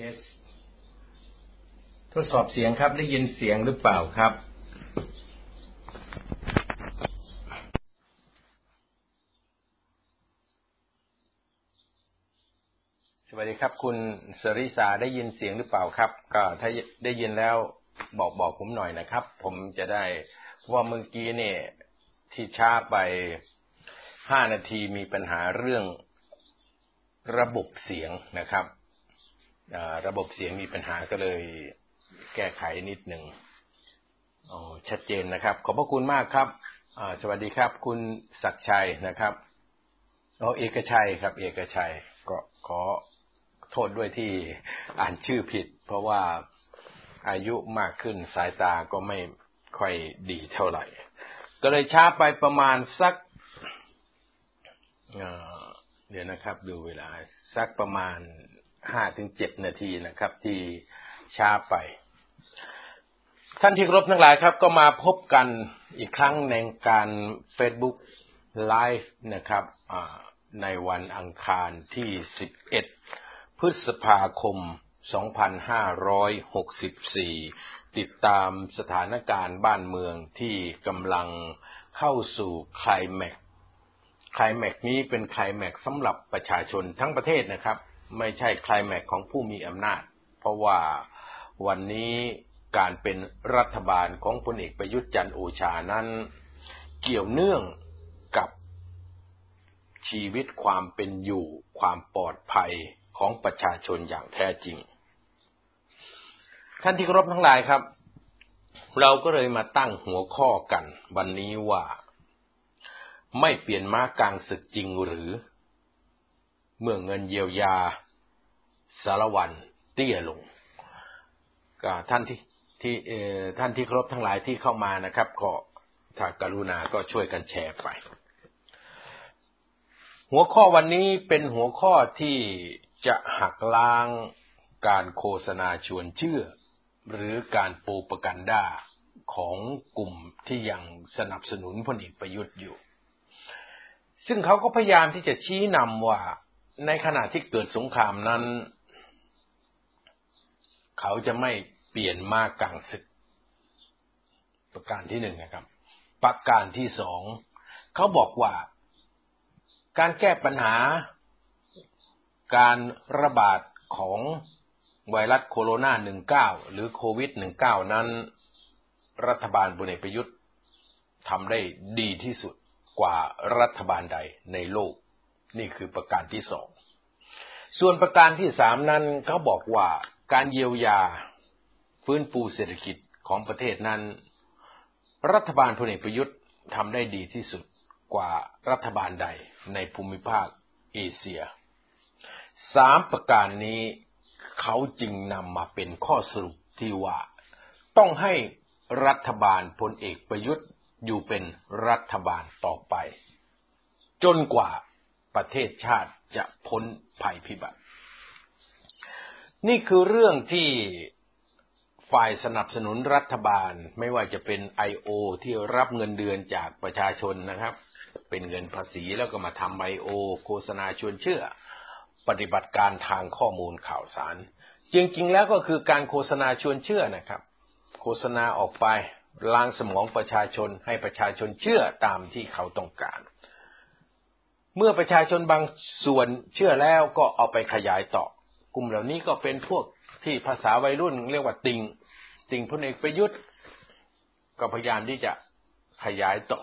สทดสอบเสียงครับ ได้ยินเสียงหรือเปล่าครับ สวัสดีครับ คุณสริสาได้ยินเสียงหรือเปล่าครับ ก็ถ้าได้ยินแล้วบอกบอกผมหน่อยนะครับ ผมจะได้ว่าเมื่อกี้เนี่ย ที่ช้าไปห้านาทีมีปัญหาเรื่องระบบเสียงนะครับ ระบบเสียงมีปัญหาก็เลยแก้ไขนิดหนึ่งโอ้ชัดเจนนะครับ ขอบพระคุณมากครับสวัสดีครับ คุณศักชัยนะครับโอ้เอกชัยครับ เอกชัย ก็ขอโทษด้วยที่อ่านชื่อผิด เพราะว่าอายุมากขึ้นสายตาก็ไม่ค่อยดีเท่าไหร่ ก็เลยช้าไปประมาณสักเดี๋ยวนะครับ ดูเวลา สักประมาณ ห้าถึงเจ็ดนาทีนะครับ ที่ช้าไป ท่านที่ครบทั้งหลายครับ ก็มาพบกันอีกครั้งในการ Facebook Live นะครับในวันอังคารที่ 11 พฤษภาคม 2564 ติดตามสถานการณ์บ้านเมืองที่กำลังเข้าสู่ไคลแม็กไคลแม็กนี้เป็นไคลแม็กสำหรับประชาชนทั้งประเทศนะครับ ไม่ใช่คลายแม็กของผู้มีอำนาจ เพราะว่าวันนี้การเป็นรัฐบาลของพลเอกประยุทธ์จันโอชานั้น เกี่ยวเนื่องกับชีวิตความเป็นอยู่ความปลอดภัยของประชาชนอย่างแท้จริง ท่านที่เคารพทั้งหลายครับ เราก็เลยมาตั้งหัวข้อกัน วันนี้ว่า ไม่เปลี่ยนม้ากลางศึกจริงหรือ เมื่อเงินเยียวยา สารวันเตี้ยลงก็ท่านที่ที่ท่านที่ครบทั้งหลายที่เข้ามานะครับก็ถ้ากรุณาก็ช่วยกันแชร์ไป หัวข้อวันนี้เป็นหัวข้อที่จะหักล้างการโฆษณาชวนเชื่อ หรือการปูประกันด้าของกลุ่มที่ยังสนับสนุนพลเอกประยุทธ์อยู่ ซึ่งเขาก็พยายามที่จะชี้นำว่า ในขณะที่เกิดสงครามนั้น เขาจะไม่เปลี่ยนมากกลางศึก ประการที่หนึ่งนะครับ ประการที่สองเขาบอกว่า การแก้ปัญหา การระบาดของไวรัสโคโรนา 19 หรือโควิด 19 นั้น รัฐบาลบุญเอกประยุทธ์ทำได้ดีที่สุดกว่ารัฐบาลใดในโลก นี่คือประการที่สอง ส่วนประการที่สามนั้นเขาบอกว่าการเยียวยาฟื้นฟูเศรษฐกิจของประเทศนั้น รัฐบาลพลเอกประยุทธ์ทำได้ดีที่สุดกว่ารัฐบาลใดในภูมิภาคเอเชียสามประการนี้เขาจึงนำมาเป็นข้อสรุปที่ว่า ต้องให้รัฐบาลพลเอกประยุทธ์อยู่เป็นรัฐบาลต่อไป จนกว่า ประเทศชาติจะพ้นภัยพิบัติ นี่คือเรื่องที่ฝ่ายสนับสนุนรัฐบาลไม่ว่าจะเป็นไอโอที่รับเงินเดือนจากประชาชนนะครับ เป็นเงินภาษีแล้วก็มาทำไอโอโฆษณาชวนเชื่อ ปฏิบัติการทางข้อมูลข่าวสาร จริงๆแล้วก็คือการโฆษณาชวนเชื่อนะครับ โฆษณาออกไปล้างสมองประชาชนให้ประชาชนเชื่อตามที่เขาต้องการ เมื่อประชาชนบางส่วนเชื่อแล้วก็เอาไปขยายต่อ กลุ่มเหล่านี้ก็เป็นพวกที่ภาษาวัยรุ่นเรียกว่าติงติงพลเอกประยุทธ์ก็พยายามที่จะขยายต่อ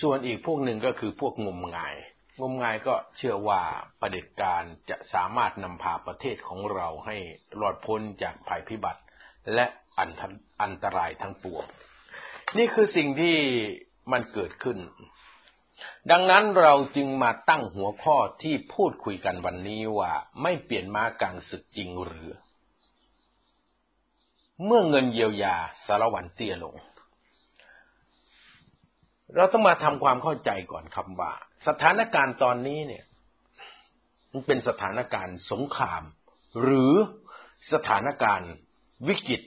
ส่วนอีกพวกหนึ่งก็คือพวกงมงาย งมงายก็เชื่อว่าประเด็จการจะสามารถนำพาประเทศของเราให้รอดพ้นจากภัยพิบัติ และอันตรายทั้งปวง นี่คือสิ่งที่มันเกิดขึ้น ดังนั้นเราจึงมาตั้งหัวข้อที่พูดคุยกันวันนี้ว่าไม่เปลี่ยนมากลางศึกจริงหรือ เมื่อเงินเยียวยาสารวันเตี้ยลง เราต้องมาทำความเข้าใจก่อนคำว่า สถานการณ์ตอนนี้เนี่ย มันเป็นสถานการณ์สงคราม หรือสถานการณ์วิกฤต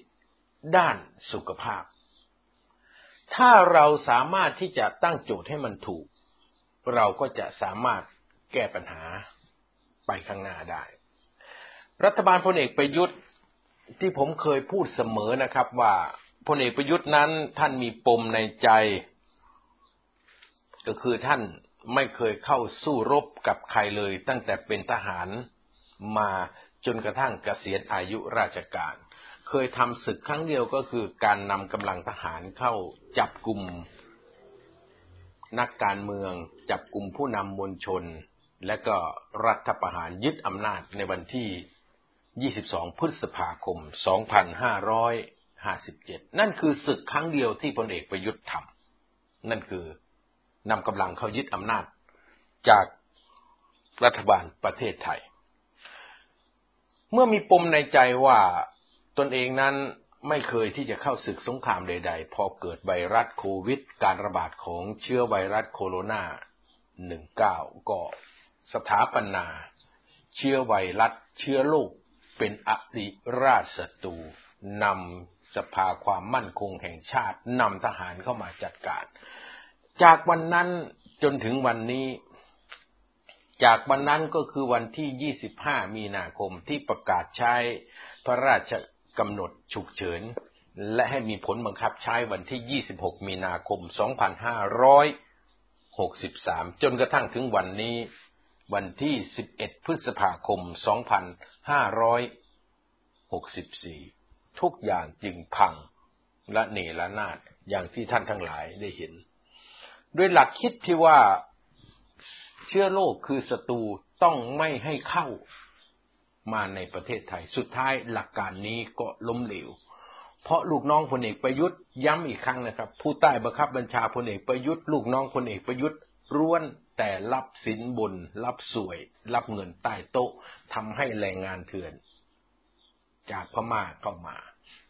ด้านสุขภาพ ถ้าเราสามารถที่จะตั้งโจทย์ให้มันถูก เราก็จะสามารถแก้ปัญหาไปข้างหน้าได้ รัฐบาลพลเอกประยุทธ์ที่ผมเคยพูดเสมอนะครับ ว่าพลเอกประยุทธ์นั้นท่านมีปมในใจ ก็คือท่านไม่เคยเข้าสู้รบกับใครเลย ตั้งแต่เป็นทหารมาจนกระทั่งเกษียณอายุราชการ เคยทำศึกครั้งเดียวก็คือการนำกำลังทหารเข้าจับกลุ่ม นักการเมืองจับกลุ่มผู้นำมวลชน และก็รัฐประหารยึดอำนาจในวันที่ 22 พฤษภาคม 2557 นั่นคือศึกครั้งเดียวที่พลเอกประยุทธ์ทำนั่นคือนำกำลังเข้ายึดอำนาจจากรัฐบาลประเทศไทย เมื่อมีปมในใจว่าตนเองนั้น ไม่เคยที่จะเข้าศึกสงครามใด ๆ พอเกิดไวรัสโควิด การระบาดของเชื้อไวรัสโคโรนา19 ก็สถาปนา เชื้อไวรัสเชื้อโรคเป็นอริราชศัตรูนำสภาความมั่นคงแห่งชาตินำทหารเข้ามาจัดการ จากวันนั้นจนถึงวันนี้ จากวันนั้นก็คือวันที่ 25 มีนาคมที่ประกาศใช้พระราช กำหนดฉุกเฉิน และให้มีผลบังคับใช้วันที่ 26 มีนาคม 2563 จนกระทั่งถึงวันนี้ วันที่ 11 พฤษภาคม 2564 ทุกอย่างจึงพังและเนรนาดอย่างที่ท่านทั้งหลายได้เห็น ด้วยหลักคิดที่ว่าเชื้อโรคคือศัตรูต้องไม่ให้เข้า มาในประเทศไทย สุดท้ายหลักการนี้ก็ล้มเหลว เพราะลูกน้องพลเอกประยุทธ์ย้ำอีกครั้งนะครับ ผู้ใต้บังคับบัญชาพลเอกประยุทธ์ลูกน้องพลเอกประยุทธ์ร้วนแต่รับสินบน รับสวย รับเงินใต้โต๊ะทำให้แรงงานเถื่อน จากพม่าเข้ามา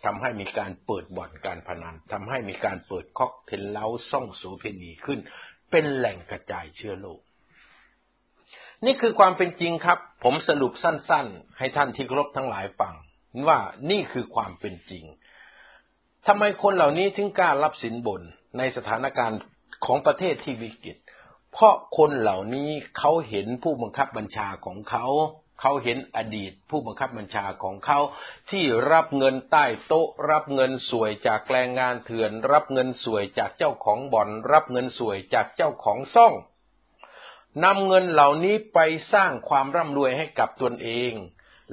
ทำให้มีการเปิดบ่อนการพนันทำให้มีการเปิดค็อกเทลเล้าซ่องโสเพณีขึ้น เป็นแหล่งกระจายเชื้อโรค นี่คือความเป็นจริงครับ ผมสรุปสั้น ๆ ให้ท่านที่เคารพทั้งหลายฟังว่านี่คือความเป็นจริงทำไมคนเหล่านี้ถึงกล้ารับสินบนในสถานการณ์ของประเทศที่วิกฤต เพราะคนเหล่านี้เขาเห็นผู้บังคับบัญชาของเขาเขาเห็นอดีตผู้บังคับบัญชาของเขาที่รับเงินใต้โต๊ะ รับเงินสวยจากแรงงานเถื่อน รับเงินสวยจากเจ้าของบ่อน รับเงินสวยจากเจ้าของซ่อง นำเงินเหล่านี้ไปสร้างความร่ำรวยให้กับตนเอง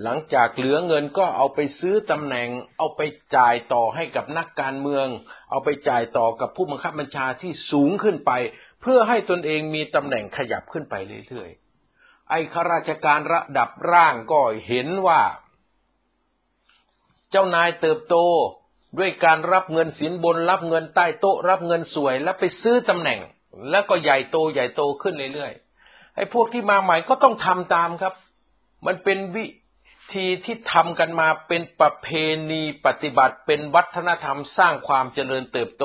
หลังจากเหลือเงินก็เอาไปซื้อตำแหน่ง เอาไปจ่ายต่อให้กับนักการเมือง เอาไปจ่ายต่อกับผู้บังคับบัญชาที่สูงขึ้นไป เพื่อให้ตนเองมีตำแหน่งขยับขึ้นไปเรื่อยๆ ไอ้ข้าราชการระดับร่างก็เห็นว่า เจ้านายเติบโตด้วยการรับเงินสินบน รับเงินใต้โต๊ะ รับเงินสวย แล้วไปซื้อตำแหน่ง แล้วก็ใหญ่โตใหญ่โตขึ้นเรื่อยๆ ไอ้พวกที่มาใหม่ก็ต้องทำตามครับ มันเป็นวิธีที่ทำกันมาเป็นประเพณีปฏิบัติเป็นวัฒนธรรมสร้างความเจริญเติบโต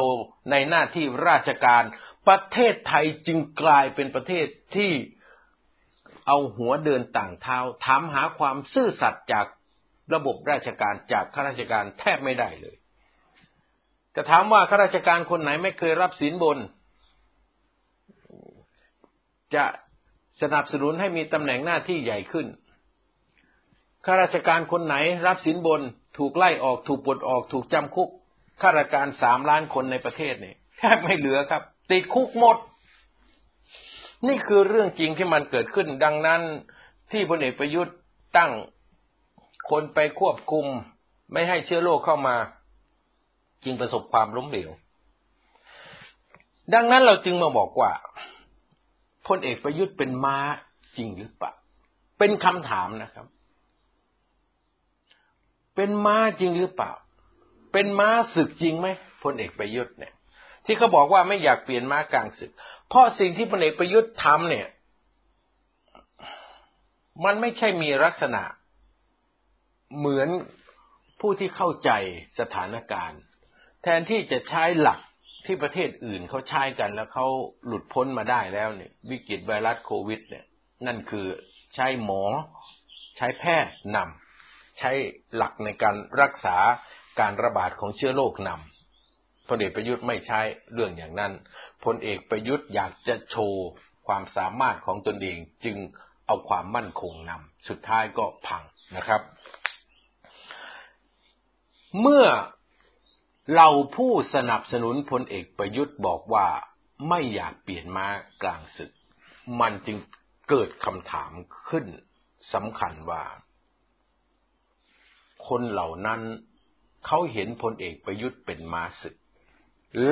ในหน้าที่ราชการ ประเทศไทยจึงกลายเป็นประเทศที่เอาหัวเดินต่างเท้าถามหาความซื่อสัตย์จากระบบราชการจากข้าราชการแทบไม่ได้เลย จะถามว่าข้าราชการคนไหนไม่เคยรับสินบน จะ สนับสนุนให้มีตำแหน่งหน้าที่ใหญ่ขึ้น ข้าราชการคนไหนรับสินบน ถูกไล่ออกถูกปลดออกถูกจำคุก ข้าราชการสามล้านคนในประเทศเนี่ยแทบไม่เหลือครับ ติดคุกหมด นี่คือเรื่องจริงที่มันเกิดขึ้น ดังนั้นที่พลเอกประยุทธ์ตั้งคนไปควบคุม ไม่ให้เชื้อโรคเข้ามา จึงประสบความล้มเหลวดังนั้นเราจึงมาบอกว่า พลเอกประยุทธ์เป็นม้าจริงหรือเปล่า เป็นคำถามนะครับ เป็นม้าจริงหรือเปล่า เป็นม้าศึกจริงไหมพลเอกประยุทธ์เนี่ย ที่เขาบอกว่าไม่อยากเปลี่ยนม้ากลางศึก เพราะสิ่งที่พลเอกประยุทธ์ทำเนี่ย มันไม่ใช่มีลักษณะ เหมือนผู้ที่เข้าใจสถานการณ์ แทนที่จะใช้หลัก ที่ประเทศอื่นเขาใช้กันแล้วเขาหลุดพ้นมาได้แล้วเนี่ย วิกฤตไวรัสโควิด เนี่ย นั่นคือใช้หมอ ใช้แพทย์นำใช้หลักในการรักษาการระบาดของเชื้อโรคนำพลเอกประยุทธ์ไม่ใช้เรื่องอย่างนั้นพลเอกประยุทธ์อยากจะโชว์ความสามารถของตนเองจึงเอาความมั่นคงนำสุดท้ายก็พังนะครับ เมื่อ เราผู้สนับสนุนพลเอกประยุทธ์บอกว่าไม่อยากเปลี่ยนมากลางศึก มันจึงเกิดคำถามขึ้นสำคัญว่า คนเหล่านั้นเขาเห็นพลเอกประยุทธ์เป็นมาศึก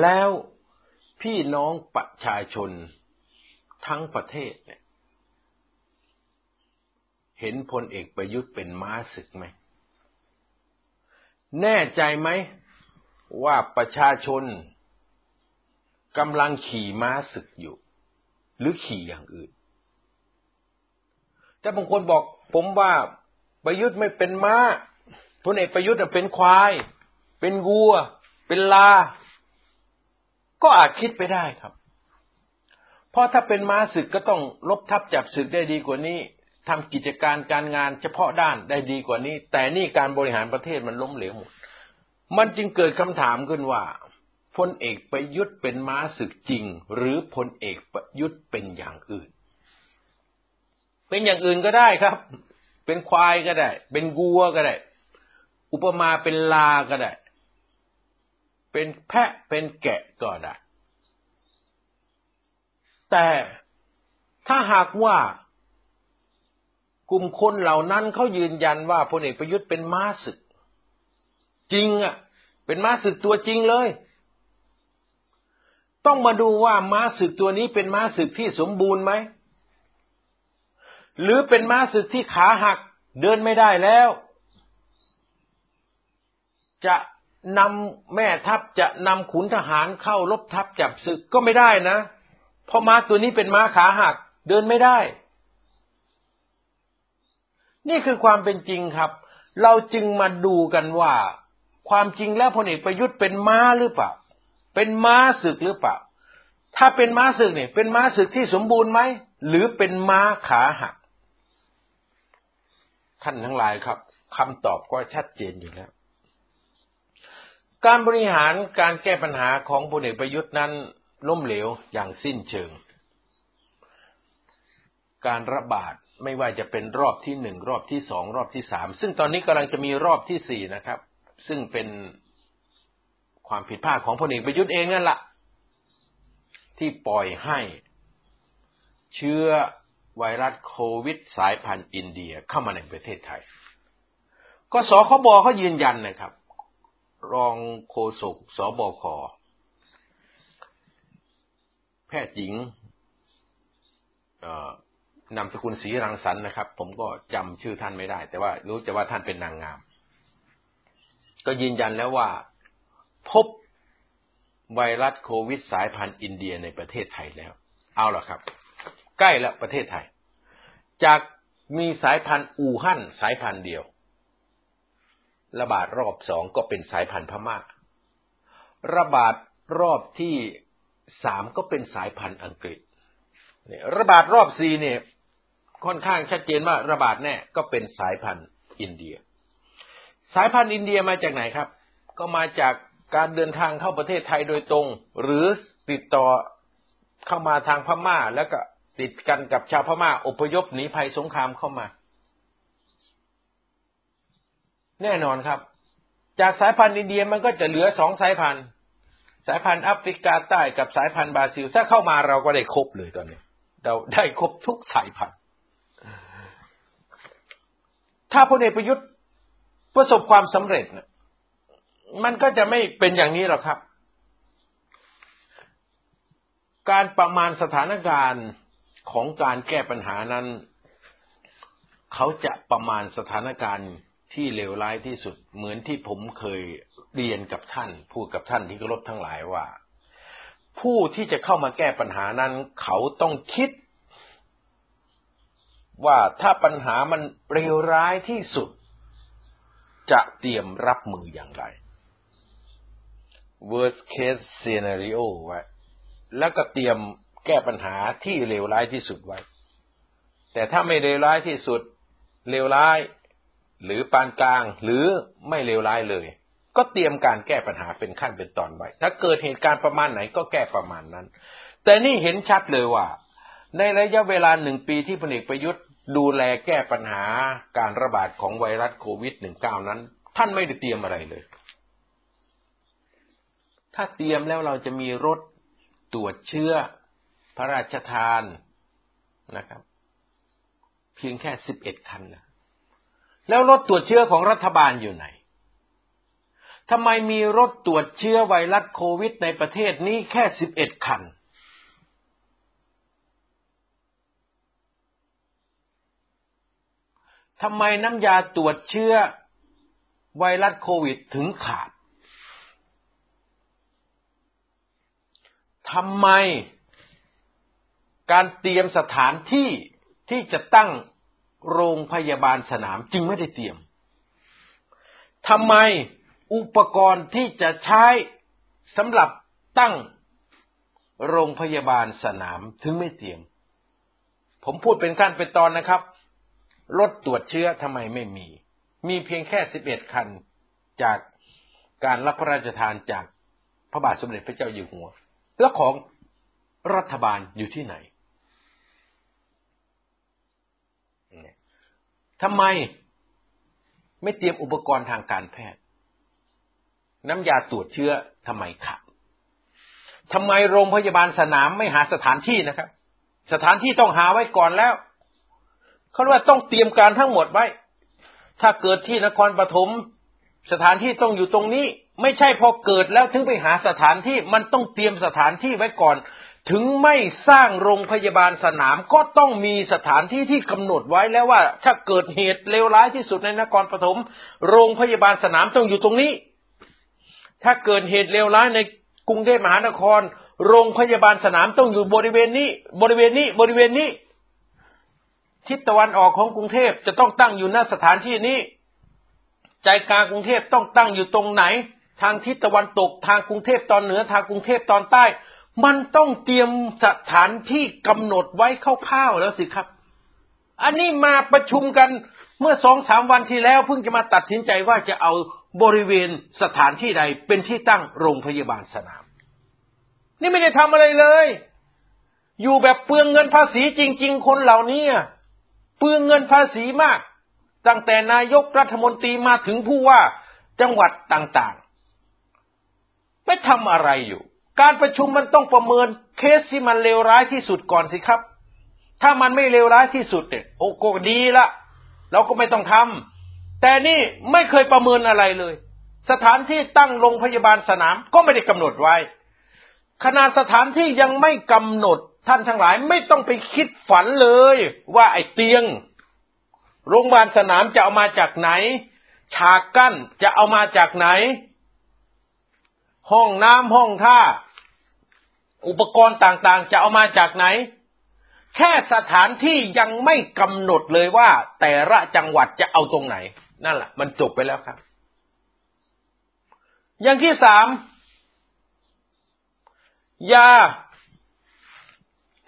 แล้วพี่น้องประชาชนทั้งประเทศเนี่ย เห็นพลเอกประยุทธ์เป็นม้าศึกไหม แน่ใจไหม ว่าประชาชนกำลังขี่ม้าศึกอยู่ หรือขี่อย่างอื่น แต่บางคนบอก ผมว่าประยุทธ์ไม่เป็นม้าพลเอกประยุทธ์เป็นควาย เป็นวัว เป็นลา ก็อาจคิดไปได้ครับ เพราะถ้าเป็นม้าศึกก็ต้องลบทับจับศึกได้ดีกว่านี้ทำกิจการการงานเฉพาะด้านได้ดีกว่านี้ แต่นี่การบริหารประเทศมันล้มเหลวหมด มันจึงเกิดคำถามขึ้นว่าพลเอกประยุทธ์เป็นม้าศึกจริง หรือพลเอกประยุทธ์เป็นอย่างอื่น เป็นอย่างอื่นก็ได้ครับ เป็นควายก็ได้ เป็นกัวก็ได้ อุปมาเป็นลาก็ได้ เป็นแพะเป็นแกะก็ได้ แต่ถ้าหากว่ากลุ่มคนเหล่านั้นเขายืนยันว่าพลเอกประยุทธ์เป็นม้าศึก จริงอะ เป็นม้าศึกตัวจริงเลย ต้องมาดูว่าม้าศึกตัวนี้เป็นม้าศึกที่สมบูรณ์ไหม หรือเป็นม้าศึกที่ขาหักเดินไม่ได้แล้ว จะนำแม่ทัพจะนำขุนทหารเข้ารบทัพจับศึกก็ไม่ได้นะ เพราะม้าตัวนี้เป็นม้าขาหัก เดินไม่ได้ นี่คือความเป็นจริงครับ เราจึงมาดูกันว่า ความจริงแล้วพลเอกประยุทธ์เป็นม้าหรือเปล่า เป็นม้าศึกหรือเปล่า ถ้าเป็นม้าศึกเนี่ย เป็นม้าศึกที่สมบูรณ์ไหม หรือเป็นม้าขาหัก ท่านทั้งหลายครับคำตอบก็ชัดเจนอยู่แล้ว การบริหารการแก้ปัญหาของพลเอกประยุทธ์นั้นล้มเหลวอย่างสิ้นเชิง การระบาดไม่ว่าจะเป็นรอบที่หนึ่งรอบที่สองรอบที่สามซึ่งตอนนี้กำลังจะมีรอบที่สี่นะครับ ซึ่งเป็นความผิดพลาดของพลเอกประยุทธ์เองนั่นแหละที่ปล่อยให้เชื้อไวรัสโควิดสายพันธุ์อินเดียเข้ามาในประเทศไทย ก็สคบเขายืนยันนะครับ รองโฆษกสบค แพทย์หญิงนามสกุลศรีรังสรรค์นะครับ ผมก็จำชื่อท่านไม่ได้ แต่ว่ารู้แต่ว่าท่านเป็นนางงาม ก็ยืนยันแล้วว่า พบไวรัสโควิดสายพันธุ์อินเดียในประเทศไทยแล้ว เอาล่ะครับ ใกล้แล้วประเทศไทย จากมีสายพันธุ์อู่ฮั่นสายพันธุ์เดียว ระบาดรอบสองก็เป็นสายพันธุ์พม่า ระบาดรอบที่สามก็เป็นสายพันธุ์อังกฤษนี่ระบาดรอบสี่เนี่ยค่อนข้างชัดเจนว่าระบาดแน่ก็เป็นสายพันธุ์อินเดีย สายพันธุ์อินเดียมาจากไหนครับ ก็มาจากการเดินทางเข้าประเทศไทยโดยตรง หรือติดต่อเข้ามาทางพม่า แล้วก็ติดกันกับชาวพม่าอพยพหนีภัยสงครามเข้ามา แน่นอนครับ จากสายพันธุ์อินเดียมันก็จะเหลือสองสายพันธุ์ สายพันธุ์แอฟริกาใต้กับสายพันธุ์บราซิล ถ้าเข้ามาเราก็ได้ครบเลยตอนนี้ เราได้ครบทุกสายพันธุ์ ถ้าพลเอกประยุทธ์ ประสบความสำเร็จนะมันก็จะไม่เป็นอย่างนี้หรอกครับ การประมาณสถานการณ์ของการแก้ปัญหานั้น เขาจะประมาณสถานการณ์ที่เลวร้ายที่สุด เหมือนที่ผมเคยเรียนกับท่าน พูดกับท่านที่เคารพทั้งหลายว่า ผู้ที่จะเข้ามาแก้ปัญหานั้น เขาต้องคิด ว่าถ้าปัญหามันเลวร้ายที่สุด จะเตรียมรับมืออย่างไร worst case scenario ไว้ แล้วก็เตรียมแก้ปัญหาที่เลวร้ายที่สุดไว้ แต่ถ้าไม่เลวร้ายที่สุด เลวร้าย หรือปานกลาง หรือไม่เลวร้ายเลย ก็เตรียมการแก้ปัญหาเป็นขั้นเป็นตอนไว้ ถ้าเกิดเหตุการณ์ประมาณไหนก็แก้ประมาณนั้น แต่นี่เห็นชัดเลยว่า ในระยะเวลาหนึ่งปีที่พลเอกประยุทธ์ ดูแลแก้ปัญหาการระบาดของไวรัสโควิด -19 นั้น ท่านไม่ได้เตรียมอะไรเลย ถ้าเตรียมแล้วเราจะมีรถตรวจเชื้อพระราชทานนะครับ เพียงแค่สิบเอ็ดคันนะแล้วรถตรวจเชื้อของรัฐบาลอยู่ไหนทำไมมีรถตรวจเชื้อไวรัสโควิดในประเทศนี้แค่สิบเอ็ดคัน ทำไมน้ำยาตรวจเชื้อไวรัสโควิดถึงขาดทำไมการเตรียมสถานที่ที่จะตั้งโรงพยาบาลสนามจึงไม่ได้เตรียม ทำไมอุปกรณ์ที่จะใช้สำหรับตั้งโรงพยาบาลสนามถึงไม่เตรียม ผมพูดเป็นขั้นเป็นตอนนะครับ รถตรวจเชื้อทำไมไม่มี มีเพียงแค่สิบเอ็ดคันจากการรับพระราชทานจากพระบาทสมเด็จพระเจ้าอยู่หัว แล้วของรัฐบาลอยู่ที่ไหนทำไมไม่เตรียมอุปกรณ์ทางการแพทย์ น้ำยาตรวจเชื้อทำไมขาดทำไมโรงพยาบาลสนามไม่หาสถานที่นะครับ สถานที่ต้องหาไว้ก่อนแล้ว เขาว่าต้องเตรียมการทั้งหมดไว้ ถ้าเกิดที่นครปฐมสถานที่ต้องอยู่ตรงนี้ ไม่ใช่พอเกิดแล้วถึงไปหาสถานที่มันต้องเตรียมสถานที่ไว้ก่อน ถึงไม่สร้างโรงพยาบาลสนามก็ต้องมีสถานที่ที่กำหนดไว้แล้วว่า ถ้าเกิดเหตุเลวร้ายที่สุดในนครปฐมโรงพยาบาลสนามต้องอยู่ตรงนี้ ถ้าเกิดเหตุเลวร้ายในกรุงเทพมหานคร โรงพยาบาลสนามต้องอยู่บริเวณนี้ บริเวณนี้บริเวณนี้ ทิศตะวันออกของกรุงเทพจะต้องตั้งอยู่หน้าสถานที่นี้ ใจกลางกรุงเทพต้องตั้งอยู่ตรงไหน ทางทิศตะวันตกทางกรุงเทพตอนเหนือทางกรุงเทพตอนใต้ มันต้องเตรียมสถานที่กำหนดไว้คร่าวๆแล้วสิครับ อันนี้มาประชุมกันเมื่อสองสามวันที่แล้วเพิ่งจะมาตัดสินใจว่าจะเอาบริเวณสถานที่ใดเป็นที่ตั้งโรงพยาบาลสนาม นี่ไม่ได้ทำอะไรเลย อยู่แบบเปลืองเงินภาษีจริง ๆ คนเหล่านี้ เปลืองเงินภาษีมาก ตั้งแต่นายกรัฐมนตรีมาถึงผู้ว่าจังหวัดต่างๆไม่ทำอะไรอยู่ การประชุมมันต้องประเมินเคสที่มันเลวร้ายที่สุดก่อนสิครับ ถ้ามันไม่เลวร้ายที่สุดเนี่ยโอ้ก็ดีละเราก็ไม่ต้องทำแต่นี่ไม่เคยประเมินอะไรเลย สถานที่ตั้งโรงพยาบาลสนามก็ไม่ได้กำหนดไว้ขนาดสถานที่ยังไม่กำหนด ท่านทั้งหลายไม่ต้องไปคิดฝันเลย ว่าไอ้เตียง โรงพยาบาลสนามจะเอามาจากไหน ฉากกั้นจะเอามาจากไหน ห้องน้ำห้องท่า อุปกรณ์ต่างๆ จะเอามาจากไหน แค่สถานที่ยังไม่กำหนดเลยว่า แต่ละจังหวัดจะเอาตรงไหน นั่นแหละมันจบไปแล้วครับ อย่างที่สามยา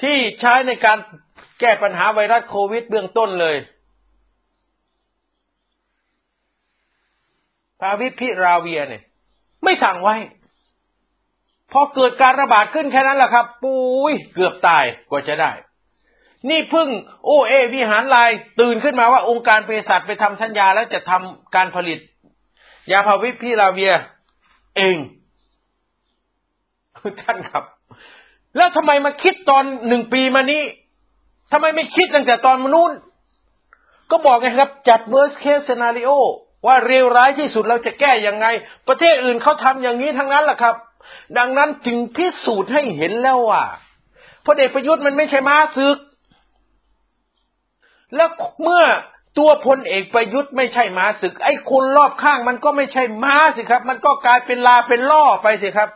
ที่ใช้ในการแก้ปัญหาไวรัสโควิดเบื้องต้นเลย พาวิพิราเวียเนี่ย ไม่สั่งไว้ พอเกิดการระบาดขึ้นแค่นั้นแหละครับ ปุ้ยเกือบตายกว่าจะได้ นี่พึ่งโอเอวิหารลายตื่นขึ้นมาว่าองค์การเภสัชไปทำสัญญาแล้วจะทำการผลิต ยาพาวิพิราเวีย เองท่านครับ แล้วทำไมมาคิดตอนหนึ่งปีมานี้ทำไมไม่คิดตั้งแต่ตอนมนุษย์ก็บอกไงครับ จัด worst case scenario ว่าเร็วร้ายที่สุดเราจะแก้ยังไง ประเทศอื่นเขาทำอย่างนี้ทั้งนั้นแหละครับ ดังนั้นจึงพิสูจน์ให้เห็นแล้วว่าพลเอกประยุทธ์มันไม่ใช่ม้าศึก แล้วเมื่อตัวพลเอกประยุทธ์ไม่ใช่ม้าศึก ไอ้คนรอบข้างมันก็ไม่ใช่ม้าสิครับ มันก็กลายเป็นลาเป็นล่อไปสิครับ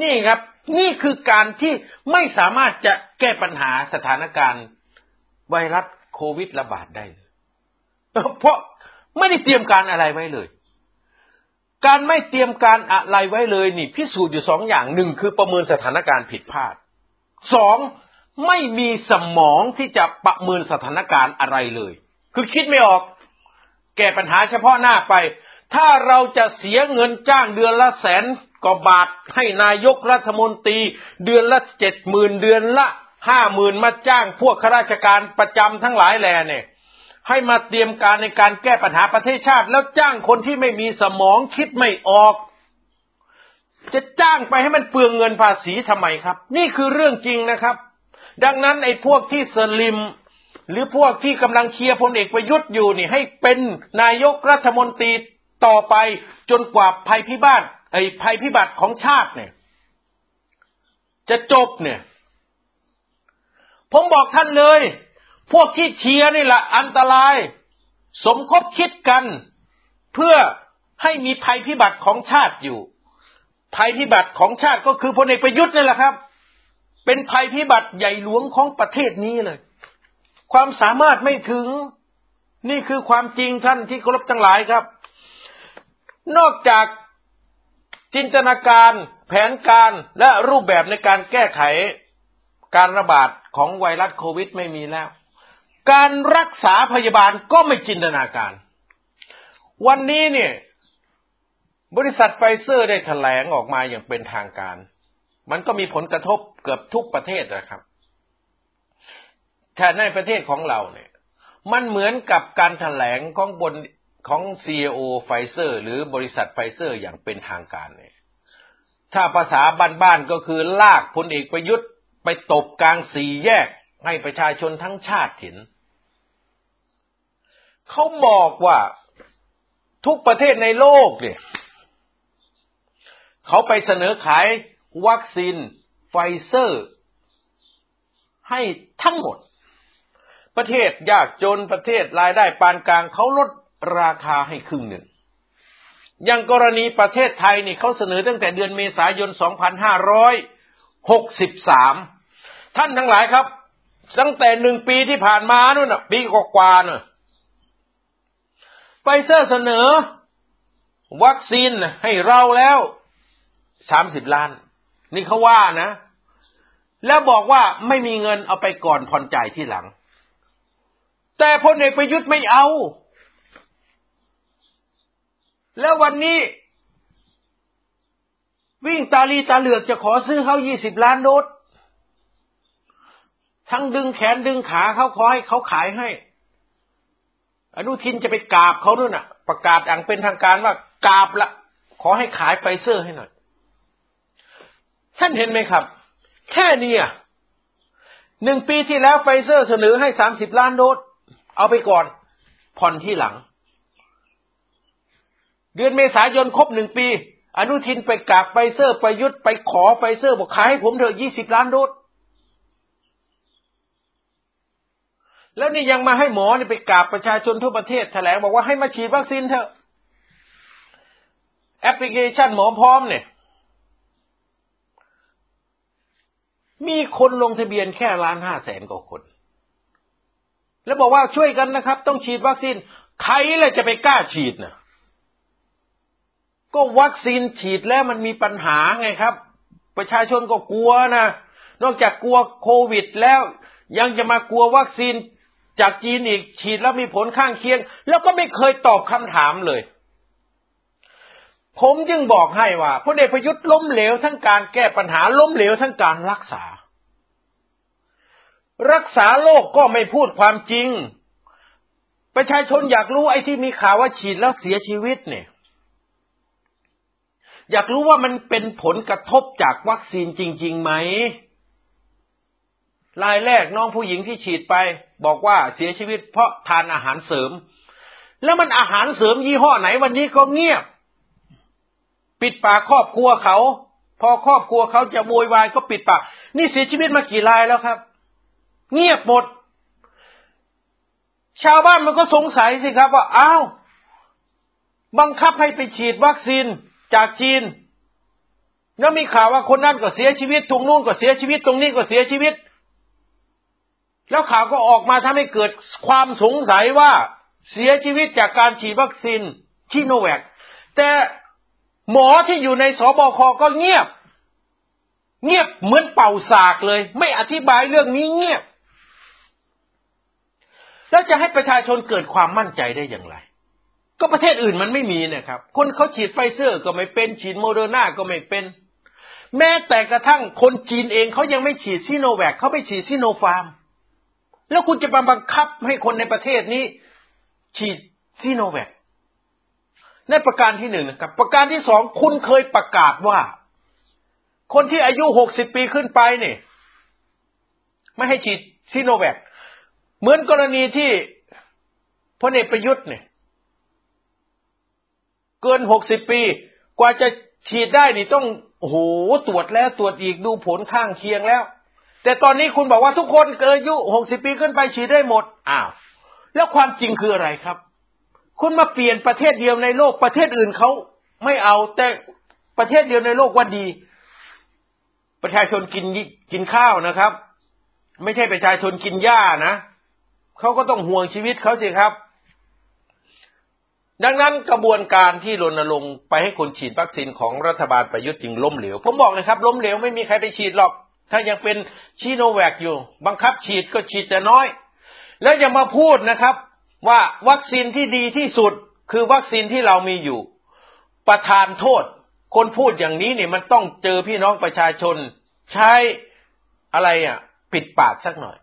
นี่ครับ นี่คือการที่ไม่สามารถจะแก้ปัญหาสถานการณ์ไวรัสโควิดระบาดได้ เพราะไม่ได้เตรียมการอะไรไว้เลย การไม่เตรียมการอะไรไว้เลยนี่พิสูจน์อยู่สองอย่างหนึ่งคือประเมินสถานการณ์ผิดพลาดสองไม่มีสมองที่จะประเมินสถานการณ์อะไรเลย คือคิดไม่ออก แก้ปัญหาเฉพาะหน้าไป ถ้าเราจะเสียเงินจ้างเดือนละแสน กว่าบาทให้นายกรัฐมนตรี เดือนละเจ็ดหมื่นเดือนละห้าหมื่นมาจ้างพวกข้าราชการประจำทั้งหลายแหล่เนี่ยให้มาเตรียมการในการแก้ปัญหาประเทศชาติ แล้วจ้างคนที่ไม่มีสมองคิดไม่ออก จะจ้างไปให้มันเปลืองเงินภาษีทำไมครับ นี่คือเรื่องจริงนะครับ ดังนั้นไอ้พวกที่สลิม หรือพวกที่กำลังเชียร์พลเอกประยุทธ์อยู่นี่ ให้เป็นนายกรัฐมนตรีต่อไปจนกว่าภัยพิบัติ ไอ้ภัยพิบัติของชาติเนี่ย จะจบเนี่ย ผมบอกท่านเลย พวกที่เชียร์นี่แหละอันตราย สมคบคิดกัน เพื่อให้มีภัยพิบัติของชาติอยู่ ภัยพิบัติของชาติก็คือพลเอกประยุทธ์นี่แหละครับ เป็นภัยพิบัติใหญ่หลวงของประเทศนี้เลย ความสามารถไม่ถึง นี่คือความจริงท่านที่เคารพทั้งหลายครับ นอกจาก จินตนาการแผนการและรูปแบบในการแก้ไขการระบาดของไวรัสโควิดไม่มีแล้ว การรักษาพยาบาลก็ไม่จินตนาการ วันนี้เนี่ย บริษัทไฟเซอร์ได้แถลงออกมาอย่างเป็นทางการ มันก็มีผลกระทบเกือบทุกประเทศนะครับแต่ในประเทศของเราเนี่ย มันเหมือนกับการแถลงของบน ของ CEO ไฟเซอร์ หรือบริษัทไฟเซอร์อย่างเป็นทางการเนี่ย ถ้าภาษาบ้านๆก็คือลากพลเอกประยุทธ์ไปตบกลางสี่แยกให้ประชาชนทั้งชาติเห็น เขาบอกว่าทุกประเทศในโลกเนี่ย เขาไปเสนอขายวัคซีนไฟเซอร์ ให้ทั้งหมด ประเทศยากจนประเทศรายได้ปานกลางเขาลด ราคาให้ครึ่งหนึ่ง อย่างกรณีประเทศไทยนี่เขาเสนอตั้งแต่เดือนเมษายน 2563 ท่านทั้งหลายครับ ตั้งแต่หนึ่งปีที่ผ่านมานู่นน่ะ ปีกว่าๆน่ะไฟเซอร์เสนอ วัคซีนให้เราแล้วสามสิบล้าน นี่เขาว่านะ แล้วบอกว่าไม่มีเงินเอาไปก่อนผ่อนจ่ายที่หลัง แต่พลเอกประยุทธ์ไม่เอา แล้ววันนี้ วิ่งตาลีตาเหลือกจะขอซื้อเขายี่สิบล้านโดสทั้งดึงแขนดึงขาเขาขอให้เขาขายให้ อนุทินจะไปกราบเขาด้วยน่ะ ประกาศอย่างเป็นทางการว่ากราบละขอให้ขายไฟเซอร์ให้หน่อย ท่านเห็นไหมครับ แค่นี้หนึ่งปีที่แล้วไฟเซอร์เสนอให้สามสิบล้านโดส เอาไปก่อน ผ่อนที่หลัง เดือนเมษายนครบหนึ่งปี อนุทินไปกราบไฟเซอร์ประยุทธ์ไปขอไฟเซอร์บอกขายให้ผมเถอะยี่สิบล้านโดสแล้วนี่ยังมาให้หมอนี่ไปกราบประชาชนทั่วประเทศแถลงบอกว่าให้มาฉีดวัคซีนเถอะ แอปพลิเคชันหมอพร้อมเนี่ย มีคนลงทะเบียนแค่ล้านห้าแสนกว่าคน แล้วบอกว่าช่วยกันนะครับ ต้องฉีดวัคซีน ใครเลยจะไปกล้าฉีดนะ่ะ ก็วัคซีนฉีดแล้วมันมีปัญหาไงครับ ประชาชนก็กลัวนะ นอกจากกลัวโควิดแล้ว ยังจะมากลัววัคซีนจากจีนอีกฉีดแล้วมีผลข้างเคียง แล้วก็ไม่เคยตอบคำถามเลย ผมจึงบอกให้ว่าพลเอกประยุทธ์ล้มเหลวทั้งการแก้ปัญหาล้มเหลวทั้งการรักษา รักษาโรคกก็ไม่พูดความจริง ประชาชนอยากรู้ไอ้ที่มีข่าวว่าฉีดแล้วเสียชีวิตเนี่ย อยากรู้ว่ามันเป็นผลกระทบจากวัคซีนจริงๆไหมรายแรกน้องผู้หญิงที่ฉีดไป บอกว่าเสียชีวิตเพราะทานอาหารเสริม แล้วมันอาหารเสริมยี่ห้อไหนวันนี้ก็เงียบ ปิดปากครอบครัวเขา พอครอบครัวเขาจะโวยวายก็ปิดปาก นี่เสียชีวิตมากี่รายแล้วครับ เงียบหมด ชาวบ้านมันก็สงสัยสิครับว่าอ้าวบังคับให้ไปฉีดวัคซีน จากจีน แล้วมีข่าวว่าคนนั้นก็เสียชีวิตตรงนู้นก็เสียชีวิตตรงนี้ก็เสียชีวิต แล้วข่าวก็ออกมาทำให้เกิดความสงสัยว่าเสียชีวิตจากการฉีดวัคซีนซิโนแวคแต่หมอที่อยู่ในศบค.ก็เงียบ เงียบเหมือนเป่าสากเลย ไม่อธิบายเรื่องนี้เงียบ แล้วจะให้ประชาชนเกิดความมั่นใจได้อย่างไร ก็ประเทศอื่นมันไม่มีนะครับ คนเขาฉีดไฟเซอร์ก็ไม่เป็น ฉีดโมเดอร์นาก็ไม่เป็น แม้แต่กระทั่งคนจีนเองเขายังไม่ฉีดซีโนแวคเขาไปฉีดซีโนฟาร์ม แล้วคุณจะมาบังคับให้คนในประเทศนี้ ฉีดซีโนแวคนั่นประการที่หนึ่งนะครับ ประการที่สองคุณเคยประกาศว่า คนที่อายุหกสิบปีขึ้นไปเนี่ยไม่ให้ฉีดซิโนแวคเหมือนกรณีที่พลเอกประยุทธ์เนี่ย เกินหกสิบปี กว่าจะฉีดได้นี่ต้องโอ้โหตรวจแล้วตรวจอีกดูผลข้างเคียงแล้ว แต่ตอนนี้คุณบอกว่าทุกคนเกินอายุหกสิบปีขึ้นไปฉีดได้หมดอ้าวแล้วความจริงคืออะไรครับ คุณมาเปลี่ยนประเทศเดียวในโลกประเทศอื่นเขาไม่เอาแต่ประเทศเดียวในโลกว่าดี ประชาชนกินกินข้าวนะครับ ไม่ใช่ประชาชนกินหญ้านะเขาก็ต้องห่วงชีวิตเขาสิครับ ดังนั้นกระบวนการที่รณรงค์ไปให้คนฉีดวัคซีนของรัฐบาลประยุทธ์จึงล้มเหลว ผมบอกเลยครับ ล้มเหลวไม่มีใครไปฉีดหรอก ถ้ายังเป็นชีโนแวคอยู่ บังคับฉีดก็ฉีดแต่น้อย แล้วอย่ามาพูดนะครับ ว่าวัคซีนที่ดีที่สุดคือวัคซีนที่เรามีอยู่ ประทานโทษ คนพูดอย่างนี้เนี่ยมันต้องเจอพี่น้องประชาชน ใช้อะไรอะ ปิดปากสักหน่อย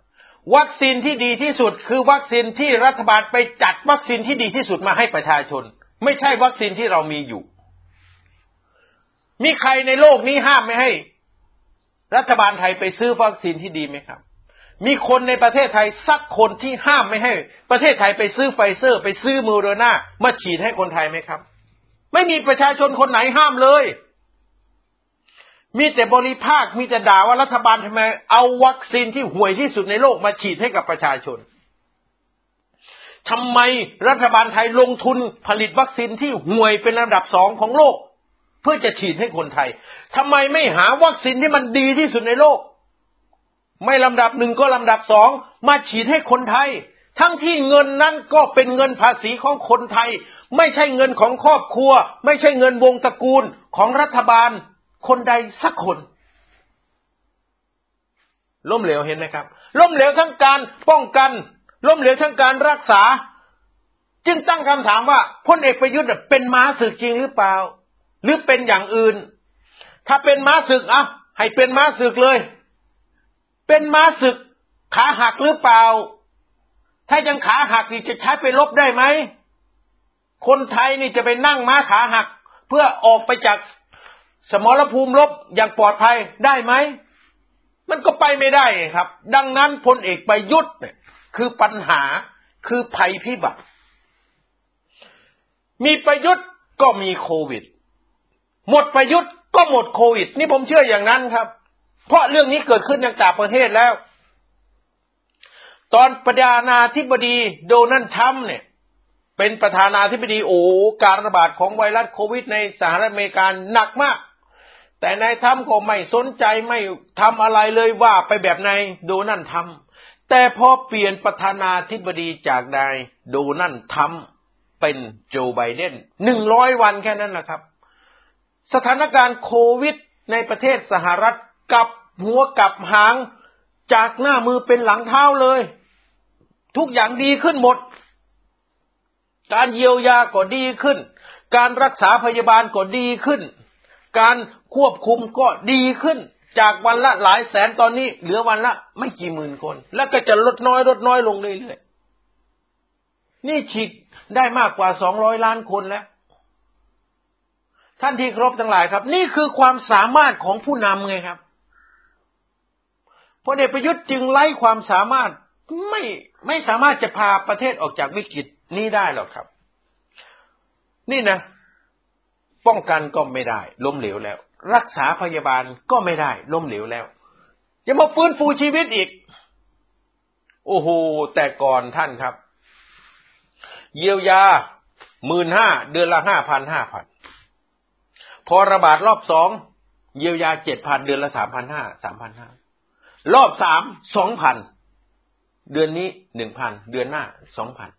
วัคซีนที่ดีที่สุด คือวัคซีนที่รัฐบาลไปจัดวัคซีนที่ดีที่สุดมาให้ประชาชน ไม่ใช่วัคซีนที่เรามีอยู่ มีใครในโลกนี้ห้ามไม่ให้ รัฐบาลไทยไปซื้อวัคซีนที่ดีไหมครับ มีคนในประเทศไทยสักคนที่ห้ามไม่ให้ ประเทศไทยไปซื้อไฟเซอร์ ไปซื้อมูโรนามาฉีดให้คนไทยไหมครับ ไม่มีประชาชนคนไหนห้ามเลย มีแต่บริภาค มีแต่ด่าว่ารัฐบาลทำไมเอาวัคซีนที่ห่วยที่สุดในโลกมาฉีดให้กับประชาชนทำไมรัฐบาลไทยลงทุนผลิตวัคซีนที่ห่วยเป็นลำดับสองของโลก เพื่อจะฉีดให้คนไทยทำไมไม่หาวัคซีนที่มันดีที่สุดในโลก ไม่ลำดับหนึ่งก็ลำดับสองมาฉีดให้คนไทย ทั้งที่เงินนั้นก็เป็นเงินภาษีของคนไทย ไม่ใช่เงินของครอบครัว ไม่ใช่เงินวงตระกูลของรัฐบาล คนใดสักคน ล้มเหลวเห็นไหมครับ ล้มเหลวทั้งการป้องกัน ล้มเหลวทั้งการรักษา จึงตั้งคำถามว่าพลเอกประยุทธ์เป็นม้าศึกจริงหรือเปล่า หรือเป็นอย่างอื่น ถ้าเป็นม้าศึกอะให้เป็นม้าศึกเลย เป็นม้าศึก ขาหักหรือเปล่า ถ้ายังขาหักนี่จะใช้ไปลบได้ไหมคนไทยนี่จะไปนั่งม้าขาหัก เพื่อออกไปจาก สมรภูมิลบอย่างปลอดภัยได้ไหม มันก็ไปไม่ได้ครับ ดังนั้นพลเอกประยุทธ์เนี่ยคือปัญหาคือภัยพิบัติ มีประยุทธ์ก็มีโควิด หมดประยุทธ์ก็หมดโควิด นี่ผมเชื่ออย่างนั้นครับ เพราะเรื่องนี้เกิดขึ้นในต่างประเทศแล้ว ตอนประธานาธิบดีโดนัลด์ทรัมป์เนี่ยเป็นประธานาธิบดีโอ้การระบาดของไวรัสโควิดในสหรัฐอเมริกาหนักมาก แต่นายทำก็ไม่สนใจไม่ทำอะไรเลยว่าไปแบบนายโดนั่นทำแต่พอเปลี่ยนประธานาธิบดีจากนายโดนั่นทำเป็นโจไบเดนหนึ่งร้อยวันแค่นั้นแหละครับ สถานการณ์โควิดในประเทศสหรัฐกับหัวกับหางจากหน้ามือเป็นหลังเท้าเลย ทุกอย่างดีขึ้นหมด การเยียวยาก็ดีขึ้น การรักษาพยาบาลก็ดีขึ้น การ ควบคุมก็ดีขึ้น จากวันละหลายแสนตอนนี้ เหลือวันละไม่กี่หมื่นคน แล้วก็จะลดน้อยลดน้อยลงเรื่อยๆนี่ฉีดได้มากกว่าสองร้อยล้านคนแล้ว ท่านที่ครบทั้งหลายครับ นี่คือความสามารถของผู้นำไงครับพลเอกประยุทธ์จึงไล่ความสามารถไม่ไม่สามารถจะพาประเทศออกจากวิกฤตนี้ได้หรอกครับ นี่นะ ป้องกันก็ไม่ได้ ล้มเหลวแล้ว รักษาพยาบาลก็ไม่ได้ล้มเหลวแล้วจะมาฟื้นฟูชีวิตอีก โอ้โหแต่ก่อนท่านครับ เยียวยาหมื่นห้าเดือนละห้าพันห้าพันพอระบาดรอบสองเยียวยาเจ็ดพันเดือนละสามพันห้าสามพันห้ารอบสามสองพันเดือนนี้หนึ่งพันเดือนหน้าสองพัน